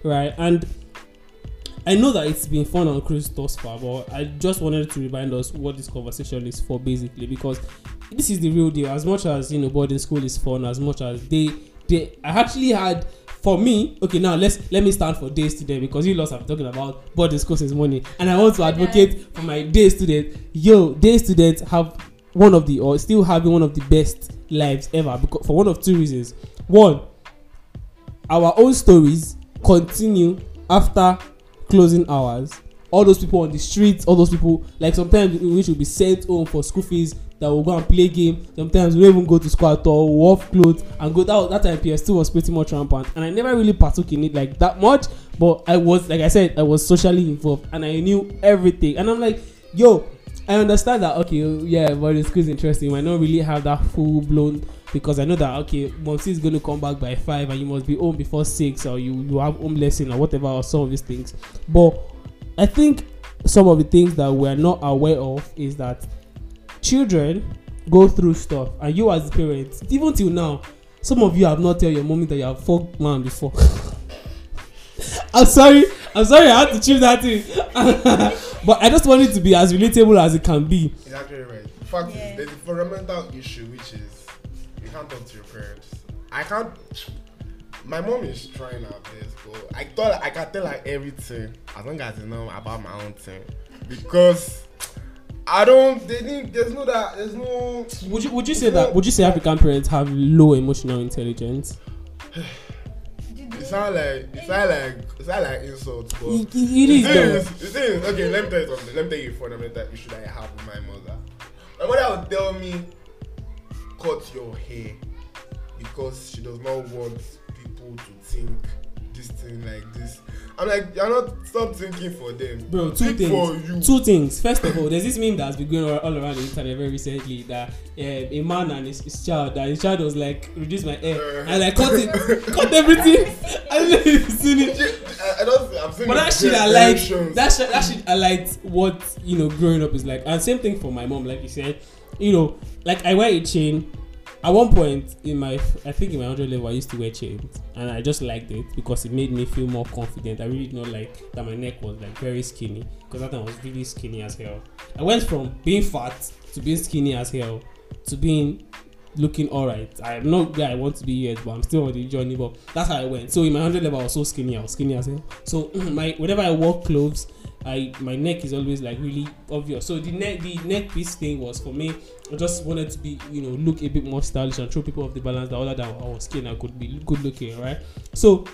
right? And I know that it's been fun on cruise thus far, but I just wanted to remind us what this conversation is for, basically, because this is the real deal. As much as you know, boarding school is fun, as much as they they I actually had for me, okay, now let's let me stand for day student because you lots are talking about boarding school since morning, and I want to advocate for my day student. Yo, day students have one of the or still having one of the best lives ever because for one of two reasons. One, our own stories continue after closing hours. All those people on the streets, all those people like sometimes we should be sent home for school fees that will go and play game. Sometimes we don't even go to school at all. We off and go that, that time ps2 was pretty much rampant. And i never really partook in it like that much. But i was like i said i was socially involved and i knew everything. And i'm like yo i understand that okay yeah but the school is interesting. Might not really have that full blown because i know that okay momsi is going to come back by five and you must be home before six or you you have home lesson or whatever or some of these things but i think some of the things that we're not aware of is that children go through stuff and you as parents even till now some of you have not tell your mommy that you have fucked man before i'm sorry i'm sorry i had to choose that thing but i just want it to be as relatable as it can be
It's actually right. The fact
Yeah.
is, there's a fundamental issue which is can't talk to your parents. I can't. My mom is trying her best, but I thought I can tell her everything as long as you know about my own thing because I don't. They need. There's no that. There's no.
would you would you say that would you say african parents have low emotional intelligence
It sound like. It sound like. It sound like insults, but.
it, it
The
is
thing the thing okay, let me tell you something. Let me tell you a fundamental issue that I have with my mother. My mother would tell me, cut your hair because she does not want people to think this thing like this. I'm like, you're not stop thinking for them.
Bro, two
Think for
things.
you.
Two things. First of all, there's this meme that's been going all around the internet very recently that um, a man and his, his child, that his child was like, reduce my hair,
Uh.
and like cut it, cut everything. I don't know if you've seen it.
I, I don't. I'm saying
But that shit I like. That shit, that shit I liked what you know growing up is like, and same thing for my mom. Like you said, you know, like I wear a chain. At one point in my, I think in my hundred level, I used to wear chains, and I just liked it because it made me feel more confident. I really did not like that my neck was like very skinny because that time I was really skinny as hell. I went from being fat to being skinny as hell to being looking alright. I'm not where I want to be yet, but I'm still on the journey. But that's how I went. So in my hundred level, I was so skinny. I was skinny as hell. So my whenever I wore clothes, I my neck is always like really obvious. So the neck the neck piece thing was for me. I just wanted to be you know look a bit more stylish and throw people off the balance. That other than was skinny, I could be good looking, right? So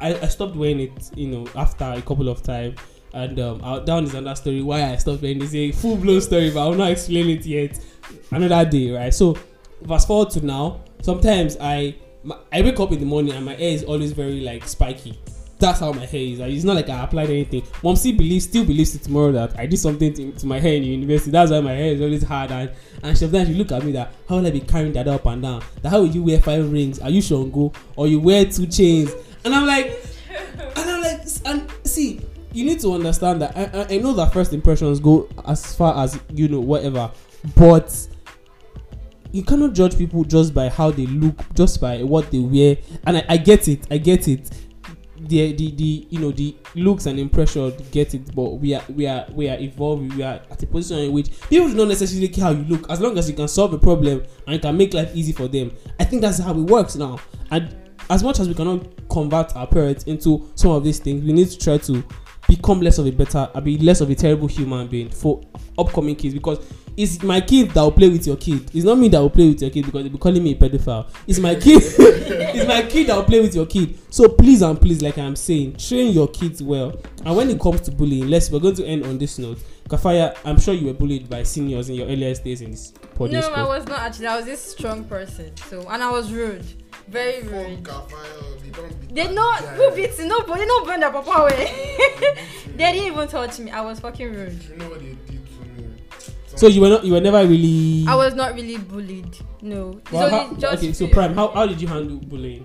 I, I stopped wearing it, you know, after a couple of time. And um, I'll, down is another story why I stopped wearing this. A full blown story, but I'll not explain it yet. Another day, right? So fast forward to now. Sometimes I I wake up in the morning and my hair is always very like spiky. That's how my hair is. Like, it's not like I applied anything. Mom still believes, still believes it tomorrow that I did something to, to my hair in university. That's why my hair is always hard. And and sometimes you look at me that how will I be carrying that up and down? That how will you wear five rings? Are you Shango or you wear two chains? And I'm like, and I'm like, and see, you need to understand that I, I, I know that first impressions go as far as you know whatever, but you cannot judge people just by how they look, just by what they wear. And I, I get it, I get it. The, the the you know the looks and impression get it, but we are we are we are evolving. We are at a position in which people do not necessarily care how you look, as long as you can solve a problem and you can make life easy for them. I think that's how it works now. And as much as we cannot convert our parents into some of these things, we need to try to become less of a better, I be less of a terrible human being for upcoming kids because it's my kid that will play with your kid. It's not me that will play with your kid because they be calling me a pedophile. It's my kid. it's my kid that will play with your kid. So please and please, like I'm saying, train your kids well. And when it comes to bullying, let's we're going to end on this note. Kafaya, I'm sure you were bullied by seniors in your earliest days in this boarding
No,
school.
I was not actually. I was this strong person. So and I was rude, very rude.
They don't beat
They
that
not
guy.
who beats you, no, but they not burn their papa away. they didn't even touch me. I was fucking rude.
You know what they did?
So you were not you were never really
I was not really bullied. No.
Well,
so
how-
just
okay, so Prime, how, how did you handle bullying?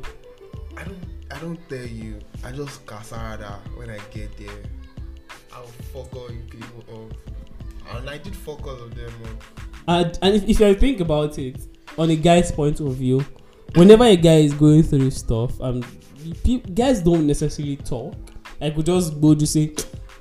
I don't I don't tell you. I just casada when I get there. I'll fuck all you people up. And I did fuck all of them up.
And, and if, if you think about it, on a guy's point of view, whenever a guy is going through stuff, um, pe- guys don't necessarily talk. Like we just go to say,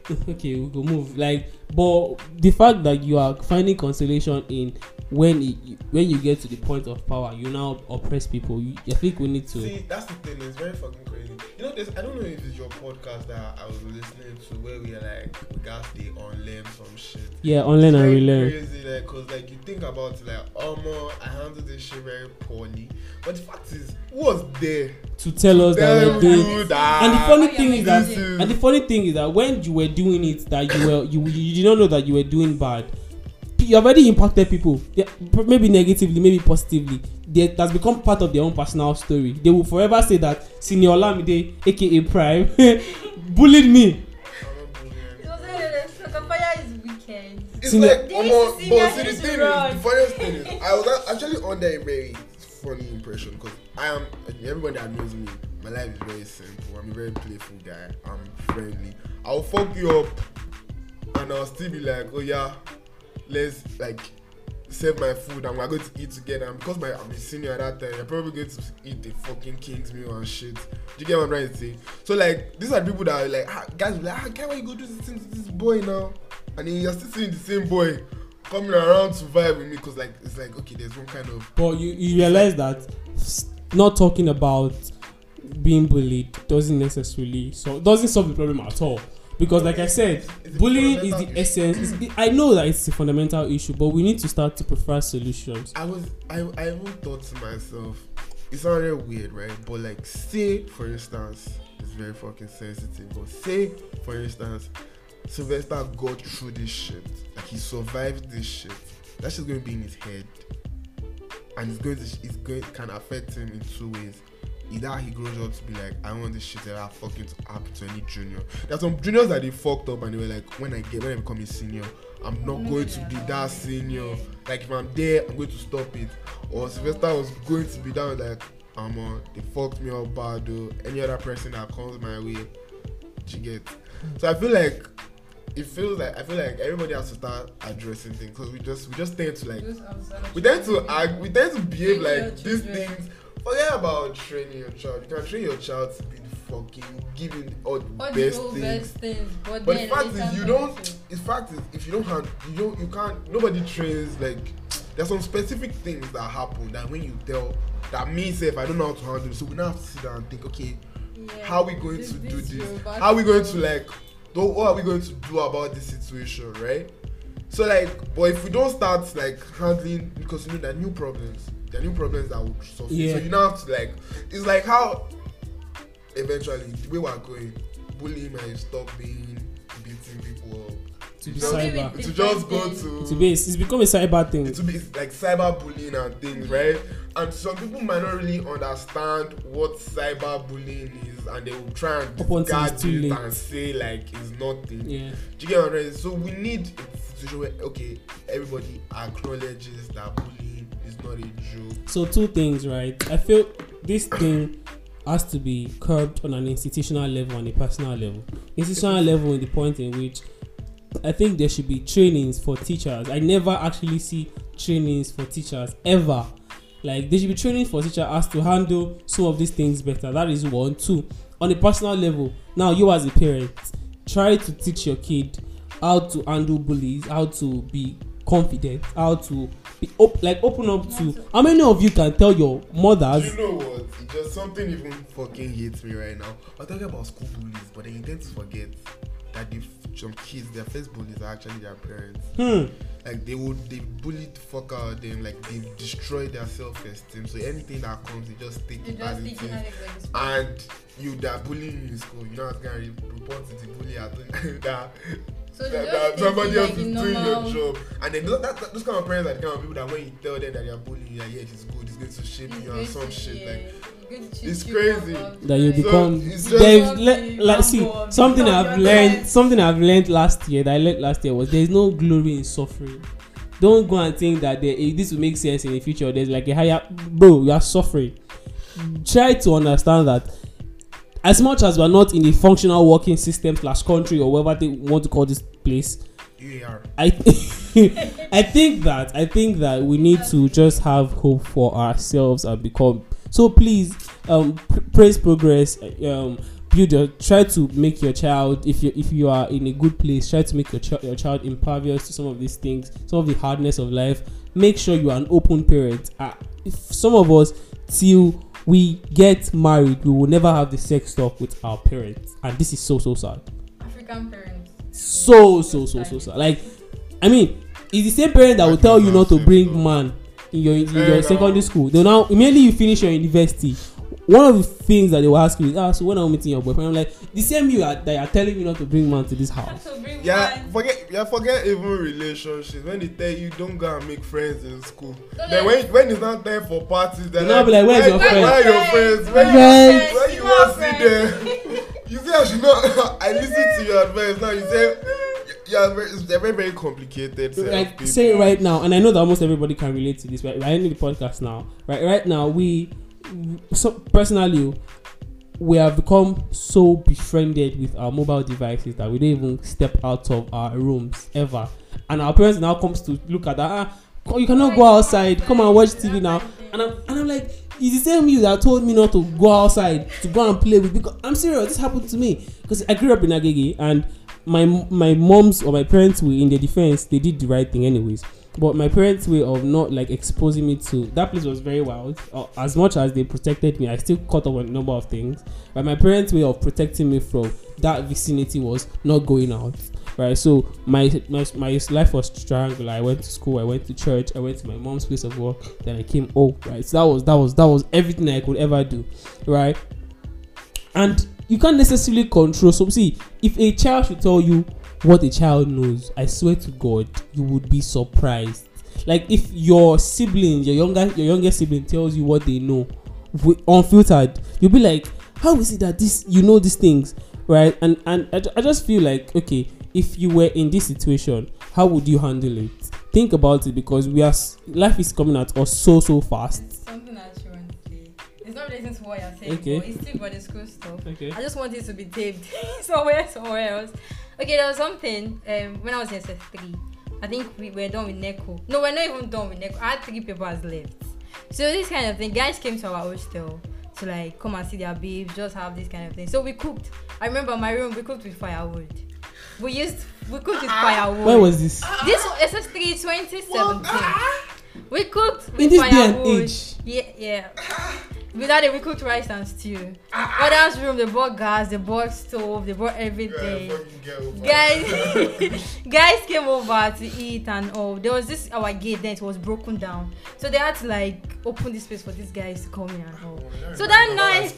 okay, we go move. Like, but the fact that you are finding consolation in when it, when you get to the point of power, you now oppress people. You, I think we need to.
See, that's the thing. It's very fucking crazy. You know, there's, I don't know if it's your podcast that I was listening to where we are like, we got to unlearn some shit.
yeah, unlearn and relearn.
Crazy, like, cause like you think about it, like, oh no, I handled this shit very poorly. But the fact is, who was there?
To tell us that we're doing
you that.
and the funny thing is that and the funny thing is that when you were doing it that you were you, you did not know that you were doing bad you already impacted people yeah, maybe negatively maybe positively they, that's become part of their own personal story they will forever say that senior olamide aka prime bullied me.
It's
Senior-
like, almost,
me
but see, the thing
run.
is, the funniest thing is, I was actually under a very funny impression because I am, everybody that knows me, my life is very simple. I'm a very playful guy. I'm friendly. I'll fuck you up and I'll still be like, oh yeah, let's like save my food and we're going to eat together. And because my, I'm a senior at that time, you're probably going to eat the fucking King's meal and shit. Do you get what I'm trying to say? So like, these are people that are like, ah, guys, like, ah, guy, why you go do this thing to this boy now? And then you're still seeing the same boy coming around to vibe with me because like it's like okay, there's one kind of
but you, you realize that not talking about being bullied doesn't necessarily so doesn't solve the problem at all because like i said
It's
bullying is the
issue.
essence it's the, i know that it's a fundamental issue but we need to start to prefer solutions
I was I I even thought to myself, it sounded weird, right? But like say for instance, it's very fucking sensitive, but say for instance, Sylvester got through this shit, like he survived this shit. That shit's going to be in his head, and it's going to it's going can affect him in two ways. Either he grows up to be like, I want this shit ever fucking to happen to any junior. There's some juniors that they fucked up and they were like, when I get when I become a senior, I'm not going to be that senior. Like if I'm there, I'm going to stop it. Or Sylvester was going to be down like, I'm on. They fucked me up bad though. Any other person that comes my way, you get. So I feel like it feels like I feel like everybody has to start addressing things because we just we just tend to like we tend to act we tend to behave like these things. Forget about training your child. You can train your child to be the fucking give him all the
All
best
the
things.
best things, but,
But the fact is, you don't. In fact is, if you don't have, you don't, you can't. Nobody trains like. There's some specific things that happen that when you tell that me if I don't know how to handle. it. So we now have to sit down and think, okay,
Yeah.
how are we going
This-
to do
this
this? How are we going to like? do- What are we going to do about this situation, right? So like, but if we don't start like handling, because you know there are new problems, there are new problems that will surface.
Yeah.
So you now have to like, it's like how eventually the way we're going, bullying might stop being beating people up.
to be
Just-
cyber
to just go to
to be it's become a cyber thing
will be like cyberbullying and things, right? And some people might not really understand what cyberbullying is, and they will try and discard it
late.
and say like it's nothing.
yeah
Do you get what I'm saying? So we need a situation where okay, everybody acknowledges that bullying not a joke.
So two things, right? I feel this thing has to be curbed on an institutional level and a personal level. Institutional level in the point in which I think there should be trainings for teachers. I never actually see trainings for teachers ever. Like there should be training for teachers as to handle some of these things better. That is one. Two, on a personal level. Now you as a parent, try to teach your kid how to handle bullies, how to be confident, how to be op- like open up to. How many of you can tell your mothers?
you know what? It's just something even fucking hits me right now. We're talking about school bullies, but they intend to forget that the some kids their first bullies are actually their parents.
Hmm.
Like they would they bully the fuck out of them. Like they destroy their self esteem. So anything that comes, they just take it as it is. And you that bullying in school, you know what's gonna report to the bully at that
So
that,
you
that
just
somebody else
like
is
in
doing
normal-
your job. And then those, that, those kind of parents are the kind of people that when you tell them that they're bullying you, like, yes, it's good, it's going to shape
It's
you and some
to-
shit.
yeah,
Like, it's crazy.
that you become
it's just-
there's le- like see something i've learned something i've learned last year that i learned last year was there's no glory in suffering don't go and think that there, this will make sense in the future there's like a higher bro you are suffering try to understand that as much as we're not in a functional working system slash country or whatever they want to call this place. I I think that I think that we need to just have hope for ourselves and become so please um pr- praise progress um build your try to make your child if you if you are in a good place try to make your, ch- your child impervious to some of these things some of the hardness of life make sure you are an open parent uh, if some of us till we get married we will never have the sex talk with our parents. And this is so so sad.
African parents.
so so so so so like i mean it's the same parent that will tell you not to bring man in your in your secondary school. They now immediately you finish your university one of the things that they will ask you is ah so when are we meeting your boyfriend i'm like the same you are that are telling me not to bring man to this house
So bring
Yeah,
one.
forget yeah, forget even relationships. When they tell you don't go and make friends in school,
Don't
then
let-
when when it's not time for parties, they're
You now be like, where's
where,
your
where,
friend?
Where are your friends? Where
Friends.
you, where you want to see them? You say I should not. I listen to your advice now. You say yeah, very, they're very very complicated.
like say it right now and i know that almost everybody can relate to this right right in the podcast now right right now we so personally we have become so befriended with our mobile devices that we don't even step out of our rooms ever. And our parents now comes to look at that ah you cannot go outside. Come and watch tv now. And i'm and i'm like it's the same you that told me not to go outside to go and play with because i'm serious this happened to me. Because i grew up in agege and my my mom's or my parents way in their defense. They did the right thing anyways but my parents way of not like exposing me to that place was very wild. Uh, as much as they protected me i still caught up on a number of things. But my parents way of protecting me from that vicinity was not going out right? So my my, my life was triangular i went to school i went to church i went to my mom's place of work then i came home right? So that was that was that was everything i could ever do right? And you can't necessarily control so see if a child should tell you what a child knows i swear to god you would be surprised. Like if your sibling your younger your younger sibling tells you what they know unfiltered you'll be like how is it that this you know these things? Right? And and I, I just feel like okay if you were in this situation how would you handle it? Think about it because we are life is coming at us so so fast
It's not relating to what you're saying,
Okay.
but it's still about the school stuff.
okay
I just want it to be taped somewhere, somewhere else. Okay, there was something um, when I was in SS3. I think we were done with NECO. No, we're not even done with NECO. I had three papers left. So this kind of thing, guys came to our hostel to like come and see their babes, just have this kind of thing. So we cooked. I remember my room, we cooked with firewood. We used, we cooked with firewood.
where was this
this was SS3 2017. We cooked with
in this day and
firewood.
age
Yeah, yeah. Without it, we cooked rice and stew. Others room, they bought gas, they bought stove, they bought everything. Guys, guys came over to eat and all. There was this our gate then it was broken down, so they had to like open this space for these guys to come in and all. So that night,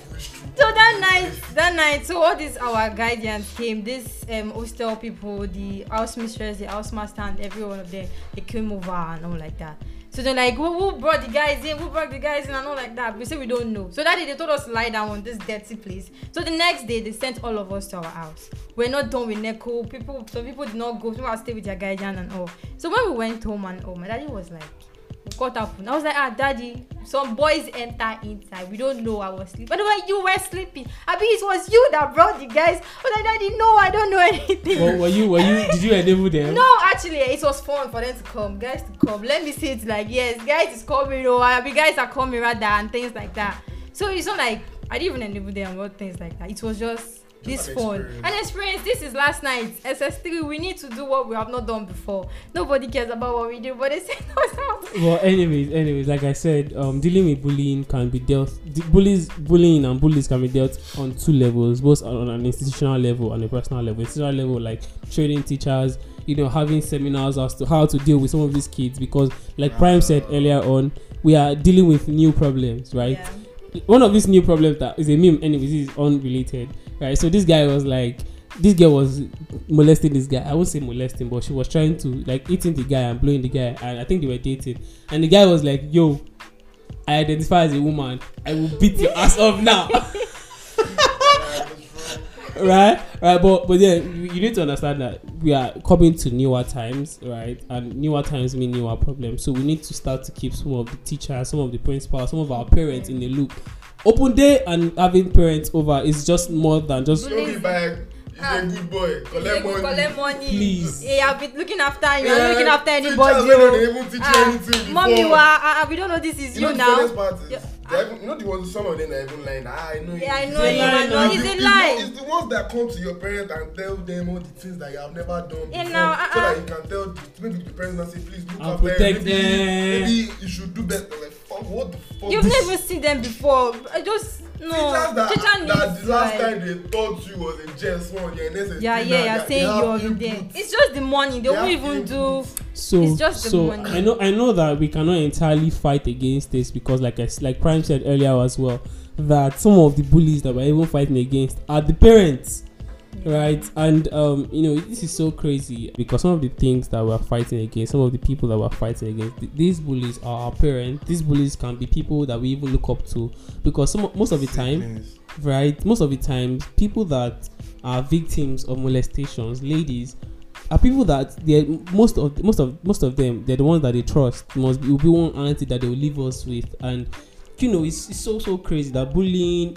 so that night, that night, so all these our guardians came. This um hostel people, the house mistress, the house master, and every one of them, they came over and all like that. So they're like, who, who brought the guys in? Who brought the guys in? And all like that. We say we don't know. So that day they told us to lie down on this dirty place. So the next day they sent all of us to our house. We're not done with Neko. People, some people did not go. Some people stay with their guardian and all. So when we went home and all, my daddy was like, what happened? I was like, ah, daddy, some boys enter inside. We don't know I was sleeping. But were you were sleeping. I mean, it was you that brought the guys. But like, daddy, no, I don't know anything.
Well, were you were you did you enable them?
No, actually, it was fun for them to come, guys to come. Let me see it like yes, guys is coming, oh, I mean, guys are coming rather and things like that. So it's not like I didn't even enable them about things like that. It was just this phone.
experience.
An experience. This is last night. SS3. We need to do what we have not done before. Nobody cares about what we do, but they say no. no.
well anyways anyways like i said um dealing with bullying can be dealt the bullies bullying and bullies can be dealt on two levels both on an institutional level and a personal level institutional level like training teachers you know having seminars as to how to deal with some of these kids because like prime said earlier on we are dealing with new problems right
Yeah.
one of these new problems that is a meme anyways is unrelated right so this guy was like this girl was molesting this guy. I won't say molesting but she was trying to like eating the guy and blowing the guy and i think they were dating. And the guy was like yo i identify as a woman. I will beat your ass up now. Right right but but then you you need to understand that we are coming to newer times right? And newer times mean newer problems. So we need to start to keep some of the teachers some of the principals some of our parents in the loop open day and having parents over is just more than just
bad. He's a good boy.
They
Collect money.
collect money.
Please.
Hey, I've been looking after you.
Yeah,
I'm looking after
teachers
anybody.
wey no
oh.
dey even teach you
Ah,
anything before.
Mommy, wa, ah, ah, we don't know this is
You
you,
know the
now.
funniest part is,
Yeah.
they even, you know the ones, some of them are even lying. Ah, I know
Yeah, I
you.
know you.
lie
I know a
It's
lie.
the, it's the ones that come to your parents and tell them all the things that you have never done before,
Yeah, now, uh-uh.
so that you can tell the, maybe the parents and say, please look
And
after them. Maybe,
them.
maybe you should do better. Like, fuck, what the fuck?
You've never seen them before. I just no.
Teachers that,
Teacher
that the last
like-
time they taught you was in JS one, in SS3
Yeah, yeah,
they-
you're
they
saying
have
you're in there. It's just the money. They
They
won't even do.
so
It's just the
so
money.
i know i know that we cannot entirely fight against this because like i like prime said earlier as well that some of the bullies that we're even fighting against are the parents right and um you know this is so crazy because some of the things that we're fighting against some of the people that we're fighting against th- these bullies are our parents. These bullies can be people that we even look up to because some most of the time right most of the times people that are victims of molestations ladies are people that they most of most of most of them they're the ones that they trust. Must be, will be one auntie that they will leave us with. And you know it's, it's so so crazy that bullying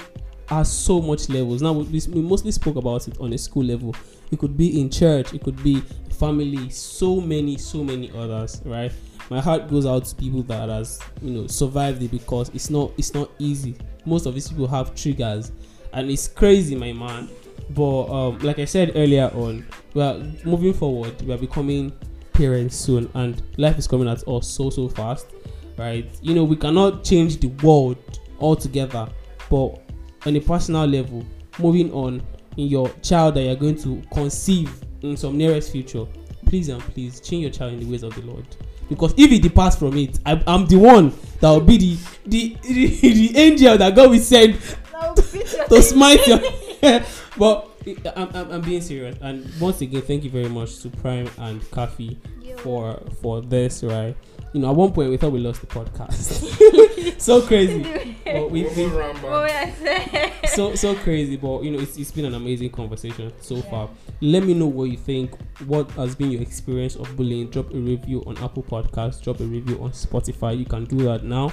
has so much levels. Now we, we mostly spoke about it on a school level. It could be in church it could be family so many so many others right? My heart goes out to people that has you know survived it because it's not it's not easy. Most of these people have triggers and it's crazy my man. But um like i said earlier on we are moving forward. We are becoming parents soon and life is coming at us so so fast right? You know we cannot change the world altogether but on a personal level moving on in your child that you're going to conceive in some nearest future please and please change your child in the ways of the lord. Because if he departs from it I, i'm the one that will be the the the, the angel that god will send to smite your but I'm, I'm, I'm being serious. And once again thank you very much to prime and Kafi for for this right? You know at one point we thought we lost the podcast so crazy but we,
One
we
more round
What
back.
would I say?
so so crazy but you know it's, it's been an amazing conversation so
Yeah.
far let me know what you think what has been your experience of bullying drop a review on apple Podcasts. drop a review on spotify you can do that now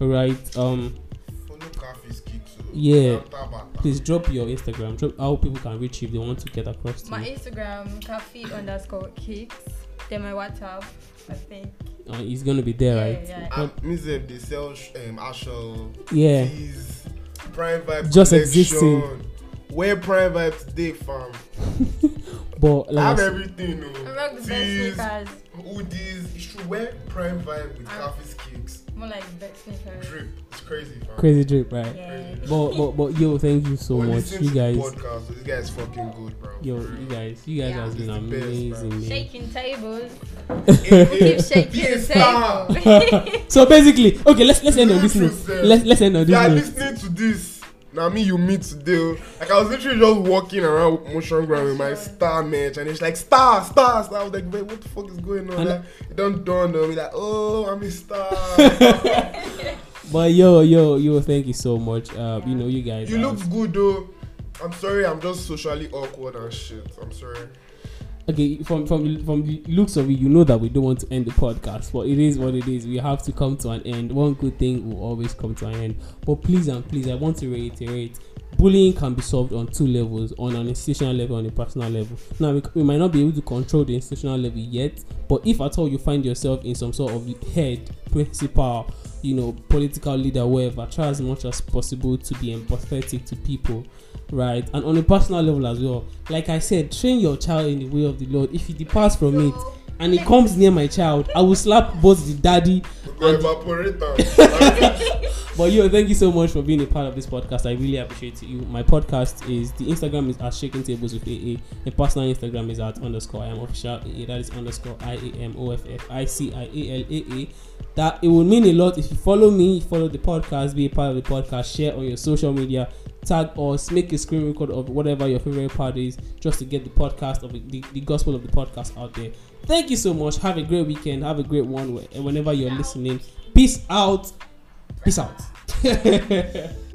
all right um
Follow Kafi's kicks.
Yeah.
Bata, bata.
please drop your instagram drop how people can reach you if they want to get across to
My
you
Instagram, kafi underscore kicks. Then my WhatsApp, I think.
Uh, it's gonna be there
Yeah,
right
yeah.
Ah, me sef dey sell sh- um, aṣọ
yeah
teas prime vibe
Just
collection.
existing.
where prime vibe today fam
but
i
like I
have
s-
everything
I
o
rock the best sneakers.
hoodies you should wear prime vibe with
Ah.
Kafi's kicks
More like the best sneakers.
drip. It's crazy fam.
Crazy drip right?
Yeah.
but but but yo thank you so
But
much. you
to the
guys
podcast this guy is fucking good bro.
Yo you guys you guys
Yeah.
has been
He's the best,
amazing
Shaking tables. Keep shaking
be
the table.
so basically okay let's let's end on this note. let's let's end on
you are
this note.
listening to this na me you meet today like i was literally just walking around motion ground with my star match and it's like star star star. I was like wait what the fuck is going on? Like it don dawn on me like oh i'm a star.
But yo yo yo thank you so much. Uh you know you guys
you look good though. I'm sorry i'm just socially awkward and shit. I'm sorry
okay from from from the looks of it you know that we don't want to end the podcast but it is what it is. We have to come to an end. One good thing will always come to an end. But please and please i want to reiterate bullying can be solved on two levels on an institutional level and a personal level. Now we, we might not be able to control the institutional level yet but if at all you find yourself in some sort of head principal you know political leader wherever try as much as possible to be empathetic to people right? And on a personal level as well. Like I said, train your child in the way of the Lord. If he departs from it and he comes near my child, I will slap both the daddy
am.
But yo, thank you so much for being a part of this podcast. I really appreciate you. My podcast is the Instagram is at Shaking Tables with AA. The personal Instagram is at underscore I am official AA. That is underscore I A M O F F I C I A L A A. That it will mean a lot if you follow me, follow the podcast, be a part of the podcast, share on your social media, tag us, make a screen record of whatever your favorite part is, just to get the podcast of the, the gospel of the podcast out there. Thank you so much. Have a great weekend. Have a great one wh- whenever you're listening. Peace out. Peace out.